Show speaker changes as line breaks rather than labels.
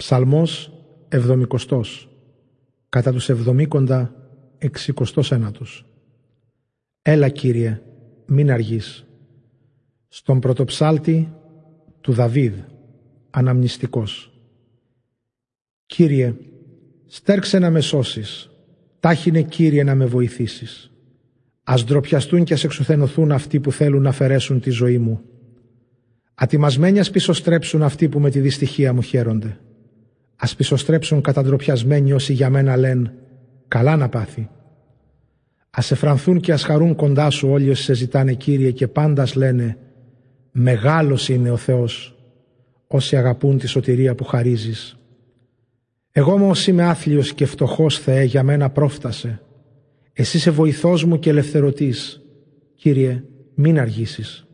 Ψαλμός εβδομικοστός, κατά τους εβδομήκοντα εξικοστός ένατος. Έλα Κύριε, μην αργείς. Στον πρωτοψάλτη του Δαβίδ, αναμνηστικός. Κύριε, στέρξε να με σώσεις, τάχινε Κύριε να με βοηθήσεις. Ας ντροπιαστούν και ας εξουθενωθούν αυτοί που θέλουν να αφαιρέσουν τη ζωή μου. Ατιμασμένοι ας πισωστρέψουν αυτοί που με τη δυστυχία μου χαίρονται. Ας πισωστρέψουν καταντροπιασμένοι όσοι για μένα λένε «Καλά να πάθει». Ας εφρανθούν και ας χαρούν κοντά σου όλοι όσοι σε ζητάνε Κύριε και πάντας λένε «Μεγάλος είναι ο Θεός» όσοι αγαπούν τη σωτηρία που χαρίζεις. Εγώ όμως είμαι άθλιος και φτωχός Θεέ για μένα πρόφτασε. Εσύ είσαι βοηθός μου και ελευθερωτής. Κύριε, μην αργήσεις.